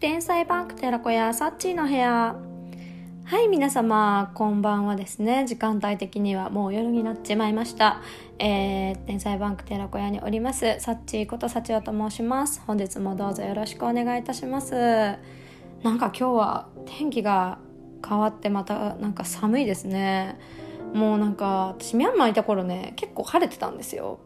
天才バンク寺子屋サッチーの部屋。はい皆様こんばんはですね。時間帯的にはもう夜になっちまいました。えー、天才バンク寺子屋におりますサッチーことサチオと申します。本日もどうぞよろしくお願いいたします。なんか今日は天気が変わってまたなんか寒いですね。もうなんか私ミャンマーいた頃ね結構晴れてたんですよ。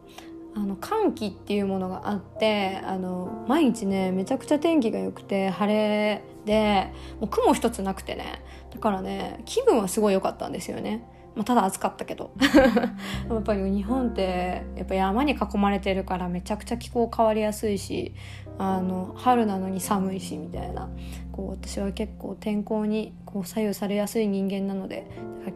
あの寒気っていうものがあってあの毎日ねめちゃくちゃ天気が良くて晴れでもう雲一つなくてね。だからね気分はすごい良かったんですよね、まあ、ただ暑かったけど。やっぱり日本ってやっぱ山に囲まれてるからめちゃくちゃ気候変わりやすいしあの春なのに寒いしみたいな。こう私は結構天候にこう左右されやすい人間なので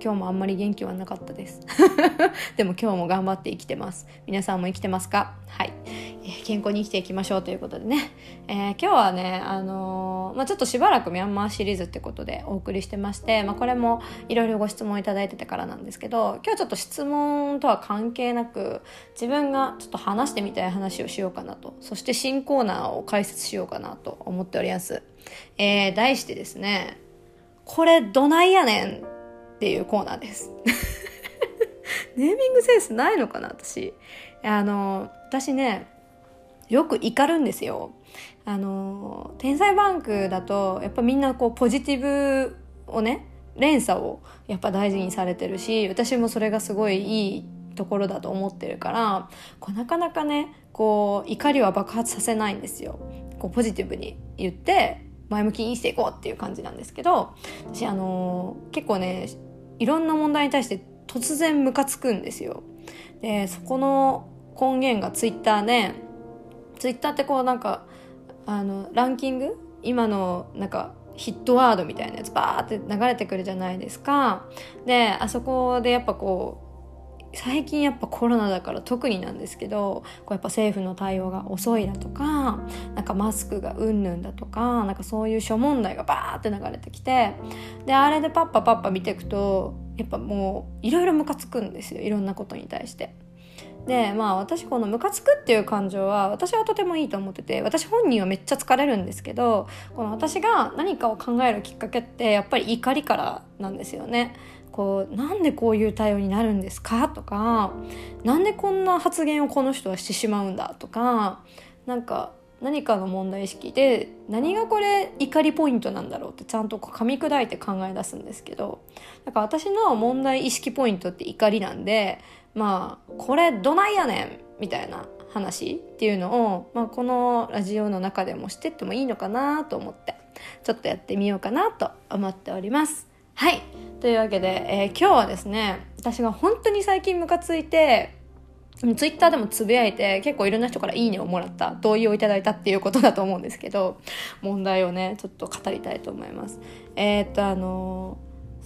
今日もあんまり元気はなかったです。でも今日も頑張って生きてます。皆さんも生きてますか？はい、えー、健康に生きていきましょうということでね、えー、今日はねあのー、まあ、ちょっとしばらくミャンマーシリーズってことでお送りしてまして、まあ、これもいろいろご質問いただいててからなんですけど今日ちょっと質問とは関係なく自分がちょっと話してみたい話をしようかなとそして新コーナーを解説しようかなと思っておりますえー、題してですね、これどないやねんっていうコーナーです。ネーミングセンスないのかな私。あの、私ね、よく怒るんですよ。あの、天才バンクだと、やっぱみんなこうポジティブをね、連鎖をやっぱ大事にされてるし、私もそれがすごいいいところだと思ってるからこうなかなかねこう怒りは爆発させないんですよ。こうポジティブに言って前向きにしていこうっていう感じなんですけど私あの、結構ねいろんな問題に対して突然ムカつくんですよ。でそこの根源がツイッターでツイッターってこうなんかあのランキング今のなんかヒットワードみたいなやつバーって流れてくるじゃないですかであそこでやっぱこう最近やっぱコロナだから特になんですけどこうやっぱ政府の対応が遅いだとかなんかマスクがうんぬんだとかなんかそういう諸問題がバーって流れてきてであれでパッパパッパ見ていくとやっぱもういろいろムカつくんですよいろんなことに対して。でまあ私このムカつくっていう感情は私はとてもいいと思ってて私本人はめっちゃ疲れるんですけどこの私が何かを考えるきっかけってやっぱり怒りからなんですよね。こうなんでこういう対応になるんですか？とかなんでこんな発言をこの人はしてしまうんだ？とかなんか何かの問題意識で何がこれ怒りポイントなんだろうってちゃんとこう噛み砕いて考え出すんですけどだから私の問題意識ポイントって怒りなんでまあこれどないやねんみたいな話っていうのを、まあ、このラジオの中でもしてってもいいのかなと思ってちょっとやってみようかなと思っております。はいというわけで、えー、今日はですね私が本当に最近ムカついてツイッターでもつぶやいて結構いろんな人からいいねをもらった同意をいただいたっていうことだと思うんですけど問題をねちょっと語りたいと思いますえー、っとあの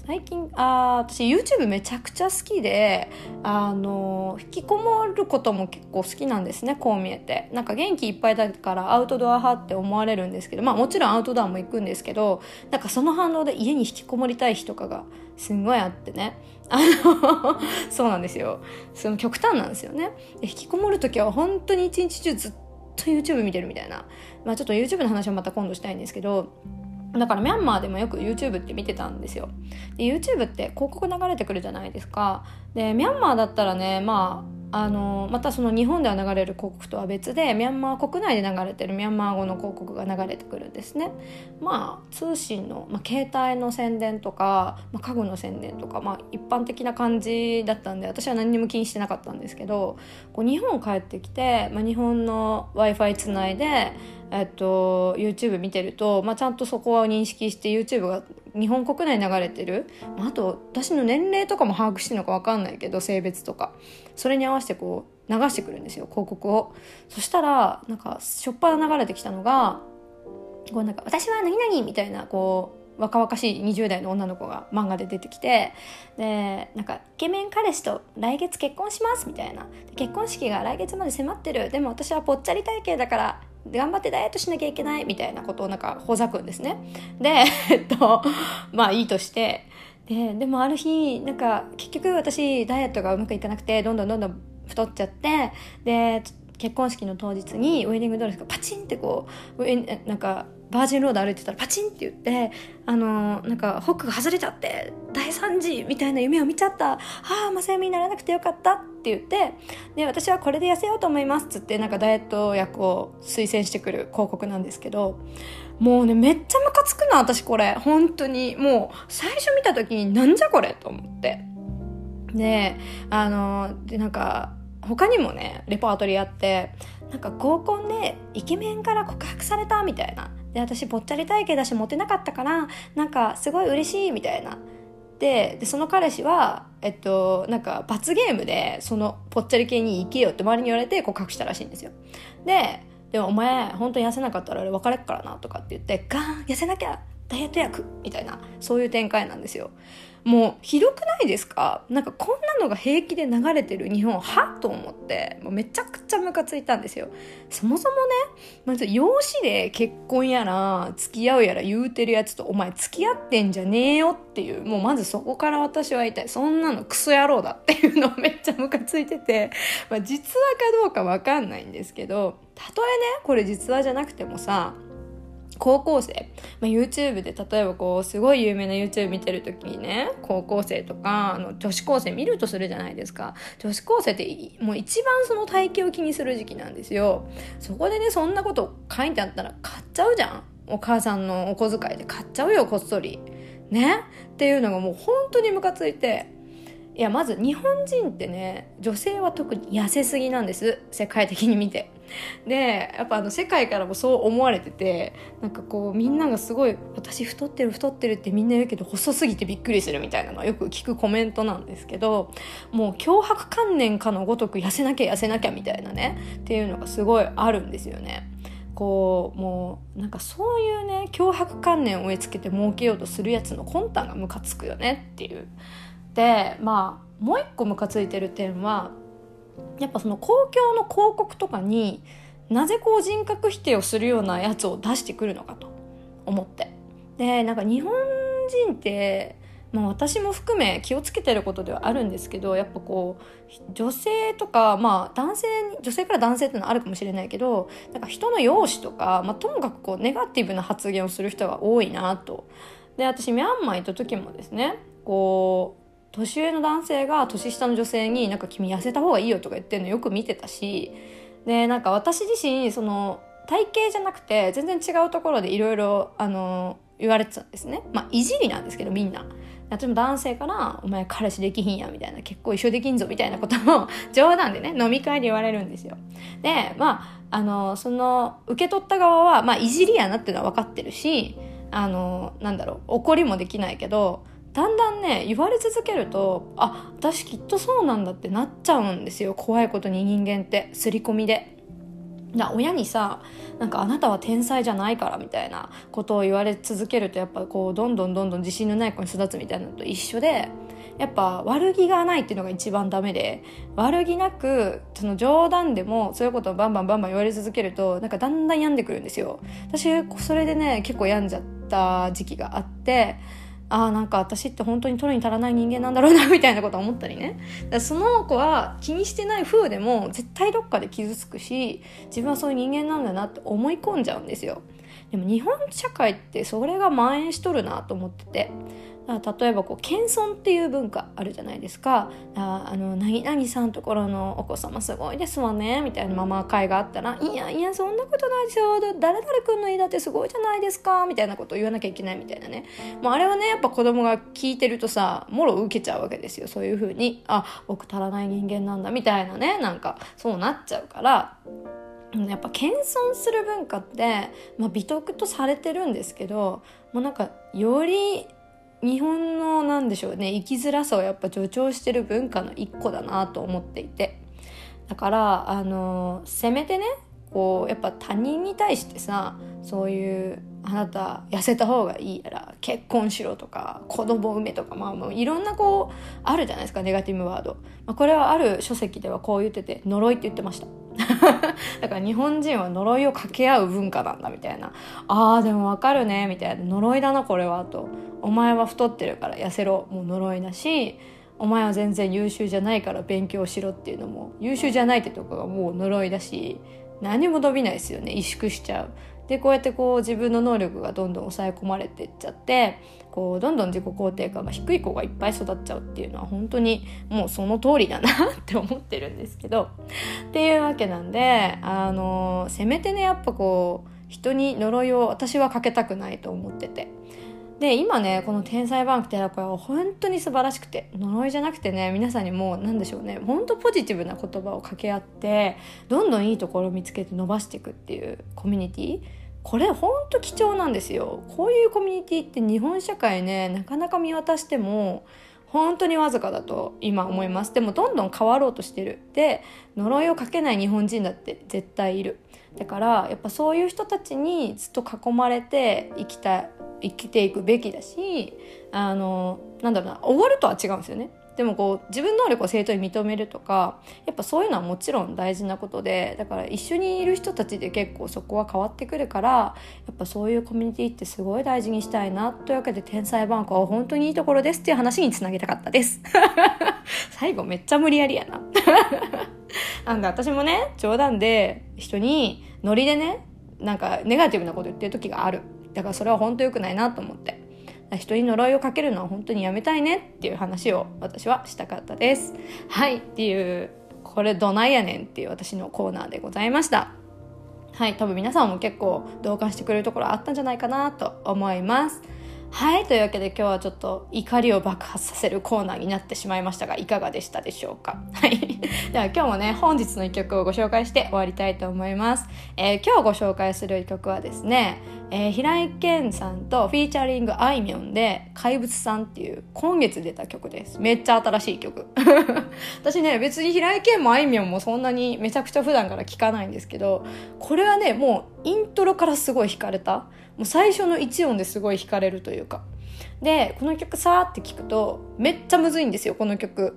最近あ私 YouTube めちゃくちゃ好きであの引きこもることも結構好きなんですねこう見えて。なんか元気いっぱいだからアウトドア派って思われるんですけどまあもちろんアウトドアも行くんですけどなんかその反応で家に引きこもりたい日とかがすんごいあってね。あの そうなんですよ。その極端なんですよね。引きこもる時は本当に一日中ずっと YouTube 見てるみたいな。まあちょっと YouTube の話はまた今度したいんですけどだからミャンマーでもよく YouTube って見てたんですよ。で YouTube って広告流れてくるじゃないですか。でミャンマーだったらねまああのまたその日本では流れる広告とは別でミャンマー国内で流れてるミャンマー語の広告が流れてくるんですね。まあ通信の、まあ、携帯の宣伝とか、まあ、家具の宣伝とか、まあ、一般的な感じだったんで私は何にも気にしてなかったんですけどこう日本帰ってきて、まあ、日本の w i f i つないでえっと、YouTube 見てると、まあ、ちゃんとそこは認識して YouTube が日本国内に流れてる、まあ、あと私の年齢とかも把握してるのか分かんないけど性別とか。それに合わせてこう流してくるんですよ広告を。そしたらなんかしょっぱな流れてきたのがこうなんか私は何々みたいなこう若々しい20代の女の子が漫画で出てきてでなんかイケメン彼氏と来月結婚しますみたいな。結婚式が来月まで迫ってる。でも私はぽっちゃり体型だから頑張ってダイエットしなきゃいけないみたいなことをなんかほざくんですね。で、えっと、まあいいとして、で、でもある日、なんか結局私ダイエットがうまくいかなくて、どんどんどんどん太っちゃって、で、結婚式の当日にウェディングドレスがパチンってこうなんかバージンロード歩いてたらパチンって言ってあの、なんかホックが外れちゃって大惨事みたいな夢を見ちゃった。はあ正夢にならなくてよかったって言ってで私はこれで痩せようと思いますっつってなんかダイエット薬を推薦してくる広告なんですけどもうねめっちゃムカつくな私これ。本当に。もう最初見た時になんじゃこれと思って。であの、でなんか他にもねレパートリーあってなんか合コンでイケメンから告白されたみたいな。で私ぽっちゃり体型だしモテなかったからなんかすごい嬉しいみたいな。でその彼氏はえっとなんか罰ゲームでそのぽっちゃり系に行けよって周りに言われて告白したらしいんですよ。ででもお前本当に痩せなかったら俺別れっからなとかって言ってガーン痩せなきゃダイエット薬みたいな。そういう展開なんですよ。もうひどくないですか？なんかこんなのが平気で流れてる日本はと思ってもうめちゃくちゃムカついたんですよ。そもそもねまず養子で結婚やら付き合うやら言うてるやつとお前付き合ってんじゃねえよっていうもうまずそこから私は言い。たいそんなのクソ野郎だっていうのめっちゃムカついてて、まあ、実話かどうかわかんないんですけどたとえねこれ実話じゃなくてもさ高校生、まあ、YouTube で例えばこうすごい有名な YouTube 見てる時にね高校生とかあの女子高生見るとするじゃないですか。女子高生ってもう一番その体型を気にする時期なんですよ。そこでねそんなこと書いてあったら買っちゃうじゃん。お母さんのお小遣いで。買っちゃうよこっそり。ね？っていうのがもう本当にムカついて。いやまず日本人ってね女性は特に痩せすぎなんです。世界的に見て。でやっぱあの世界からもそう思われててなんかこうみんながすごい「私太ってる太ってる」ってみんな言うけど細すぎてびっくりするみたいなのはよく聞くコメントなんですけどもう脅迫観念かのごとく痩せなきゃ痩せなきゃみたいなねっていうのがすごいあるんですよね。こうもうなんかそういうね脅迫観念を植え付けて儲けようとするやつの魂胆がムカつくよねっていう。でまあもう一個ムカついてる点はやっぱその公共の広告とかになぜこう人格否定をするようなやつを出してくるのかと思ってでなんか日本人ってまあ、私も含め気をつけてることではあるんですけどやっぱこう女性とかまあ男性女性から男性っていうのはあるかもしれないけどなんか人の容姿とか、まあ、ともかくこうネガティブな発言をする人が多いなと。で私ミャンマー行った時もですねこう年上の男性が年下の女性になんか君痩せた方がいいよとか言ってるのよく見てたしでなんか私自身その体型じゃなくて全然違うところでいろいろあの言われてたんですね。まあいじりなんですけどみんな。例えば男性から「お前彼氏できひんや」みたいな結構一緒できんぞみたいなことを 冗談でね飲み会で言われるんですよ。でまああのその受け取った側は、まあ、いじりやなっていうのは分かってるしあのなんだろう怒りもできないけどだんだんね言われ続けるとあ私きっとそうなんだってなっちゃうんですよ怖いことに人間って刷り込みで。親にさなんかあなたは天才じゃないからみたいなことを言われ続けるとやっぱこうどんどんどんどん自信のない子に育つみたいなのと一緒でやっぱ悪気がないっていうのが一番ダメで悪気なくその冗談でもそういうことをバンバンバンバン言われ続けるとなんかだんだん病んでくるんですよ私それでね結構病んじゃった時期があってああんか私って本当に取るに足らない人間なんだろうなみたいなこと思ったりね。その子は気にしてない風でも絶対どっかで傷つくし自分はそういう人間なんだなって思い込んじゃうんですよ。でも日本社会ってそれが蔓延しとるなと思ってて。例えばこう謙遜っていう文化あるじゃないですか。ああの何々さんところのお子様すごいですわね。みたいなママ会があったら「いやいやそんなことないですよ。誰々君の家だってすごいじゃないですか」みたいなことを言わなきゃいけないみたいなね。もうあれはねやっぱ子供が聞いてるとさもろ受けちゃうわけですよ。そういうふうに。あ僕足らない人間なんだ。みたいなね。なんかそうなっちゃうから。やっぱ謙遜する文化って、まあ、美徳とされてるんですけどもうなんかより日本のなんでしょうね生きづらさをやっぱ助長してる文化の一個だなと思っていて。だからあのせめてねこうやっぱ他人に対してさそういうあなた痩せた方がいいやら結婚しろとか子供産めとかまあもういろんなこうあるじゃないですかネガティブワード、まあ、これはある書籍ではこう言ってて呪いって言ってました。だから日本人は呪いを掛け合う文化なんだみたいな。あーでもわかるねみたいな。呪いだなこれはと。お前は太ってるから痩せろもう呪いだしお前は全然優秀じゃないから勉強しろっていうのも優秀じゃないってとこがもう呪いだし何も伸びないですよね。萎縮しちゃう。でこうやってこう自分の能力がどんどん抑え込まれていっちゃってこうどんどん自己肯定感が低い子がいっぱい育っちゃうっていうのは本当にもうその通りだなって思ってるんですけどっていうわけなんであのせめてねやっぱこう人に呪いを私はかけたくないと思ってて。で今ねこの「天才バンク寺子屋」は本当に素晴らしくて呪いじゃなくてね皆さんにもう何でしょうね本当ポジティブな言葉を掛け合ってどんどんいいところを見つけて伸ばしていくっていうコミュニティ。これほんと貴重なんですよ。こういうコミュニティって日本社会ねなかなか見渡しても本当にわずかだと今思います。でもどんどん変わろうとしてる。で呪いをかけない日本人だって絶対いる。だからやっぱそういう人たちにずっと囲まれて生きた生きていくべきだしあのなんだろうな終わるとは違うんですよね。でもこう自分能力を正当に認めるとかやっぱそういうのはもちろん大事なことでだから一緒にいる人たちで結構そこは変わってくるからやっぱそういうコミュニティってすごい大事にしたいなというわけで天才バンクは本当にいいところですっていう話につなげたかったです。最後めっちゃ無理やりやな。なんで私もね冗談で人にノリでねなんかネガティブなこと言ってる時がある。だからそれは本当良くないなと思って。人に呪いをかけるのは本当にやめたいねっていう話を私はしたかったですはいっていうこれどないやねんっていう私のコーナーでございましたはい多分皆さんも結構同感してくれるところあったんじゃないかなと思いますはい。というわけで今日はちょっと怒りを爆発させるコーナーになってしまいましたが、いかがでしたでしょうか？はい。では今日もね、本日の一曲をご紹介して終わりたいと思います。えー、今日ご紹介する一曲はですね、えー、平井堅さんとフィーチャリングあいみょんで、怪物さんっていう今月出た曲です。めっちゃ新しい曲。私ね、別に平井堅もあいみょんもそんなにめちゃくちゃ普段から聴かないんですけど、これはね、もうイントロからすごい惹かれた。もう最初の1音ですごい惹かれるというかでこの曲さーって聞くとめっちゃむずいんですよこの曲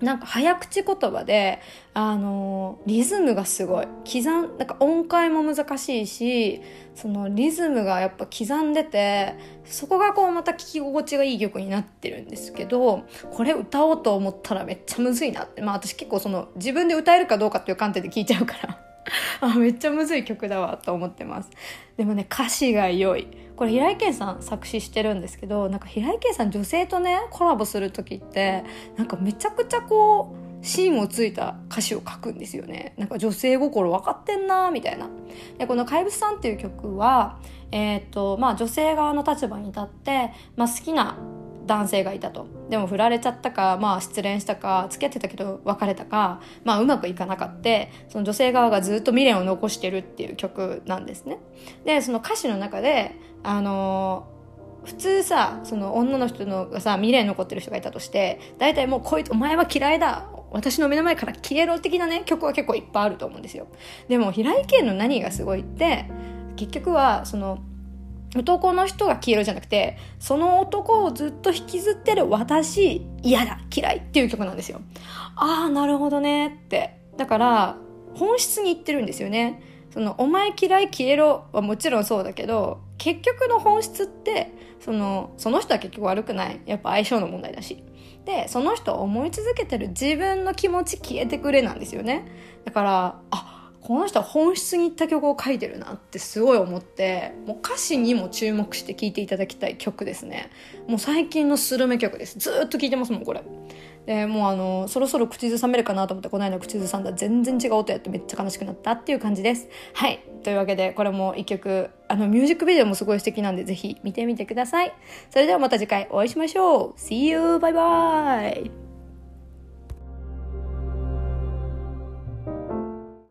なんか早口言葉で、あのー、リズムがすごい。刻ん、なんか音階も難しいし、そのリズムがやっぱ刻んでて、そこがこうまた聴き心地がいい曲になってるんですけど、これ歌おうと思ったらめっちゃむずいなって。まあ私結構その自分で歌えるかどうかっていう観点で聞いちゃうから あめっちゃむずい曲だわと思ってますでもね歌詞が良いこれ平井堅さん作詞してるんですけどなんか平井堅さん女性とねコラボする時ってなんかめちゃくちゃこう芯をついた歌詞を書くんですよね。なんか女性心分かってんなみたいな。でこの「怪物さん」っていう曲はえー、っとまあ女性側の立場に立って、まあ、好きな男性がいたと。でも振られちゃったか、まあ、失恋したか付き合ってたけど別れたか、まあ、うまくいかなかってその女性側がずっと未練を残してるっていう曲なんですね。でその歌詞の中であのー、普通さその女の人のがさ未練残ってる人がいたとして大体もうこいつお前は嫌いだ私の目の前から消えろ的なね曲は結構いっぱいあると思うんですよ。でも平井堅の何がすごいって結局はその男の人が消えるじゃなくて、その男をずっと引きずってる私、嫌だ、嫌いっていう曲なんですよ。ああ、なるほどねって。だから、本質に言ってるんですよね。その、お前嫌い消えろはもちろんそうだけど、結局の本質って、その、その人は結局悪くない。やっぱ相性の問題だし。で、その人を思い続けてる自分の気持ち消えてくれなんですよね。だから、あ、この人は本質にいった曲を書いてるなってすごい思ってもう歌詞にも注目して聴いていただきたい曲ですね。もう最近のスルメ曲です。ずっと聴いてますもんこれ。でもうあのそろそろ口ずさめるかなと思ってこの間口ずさんだ。全然違う音やってめっちゃ悲しくなったっていう感じです。はい。というわけでこれも一曲あのミュージックビデオもすごい素敵なんでぜひ見てみてください。それではまた次回お会いしましょう。See you! バイバイ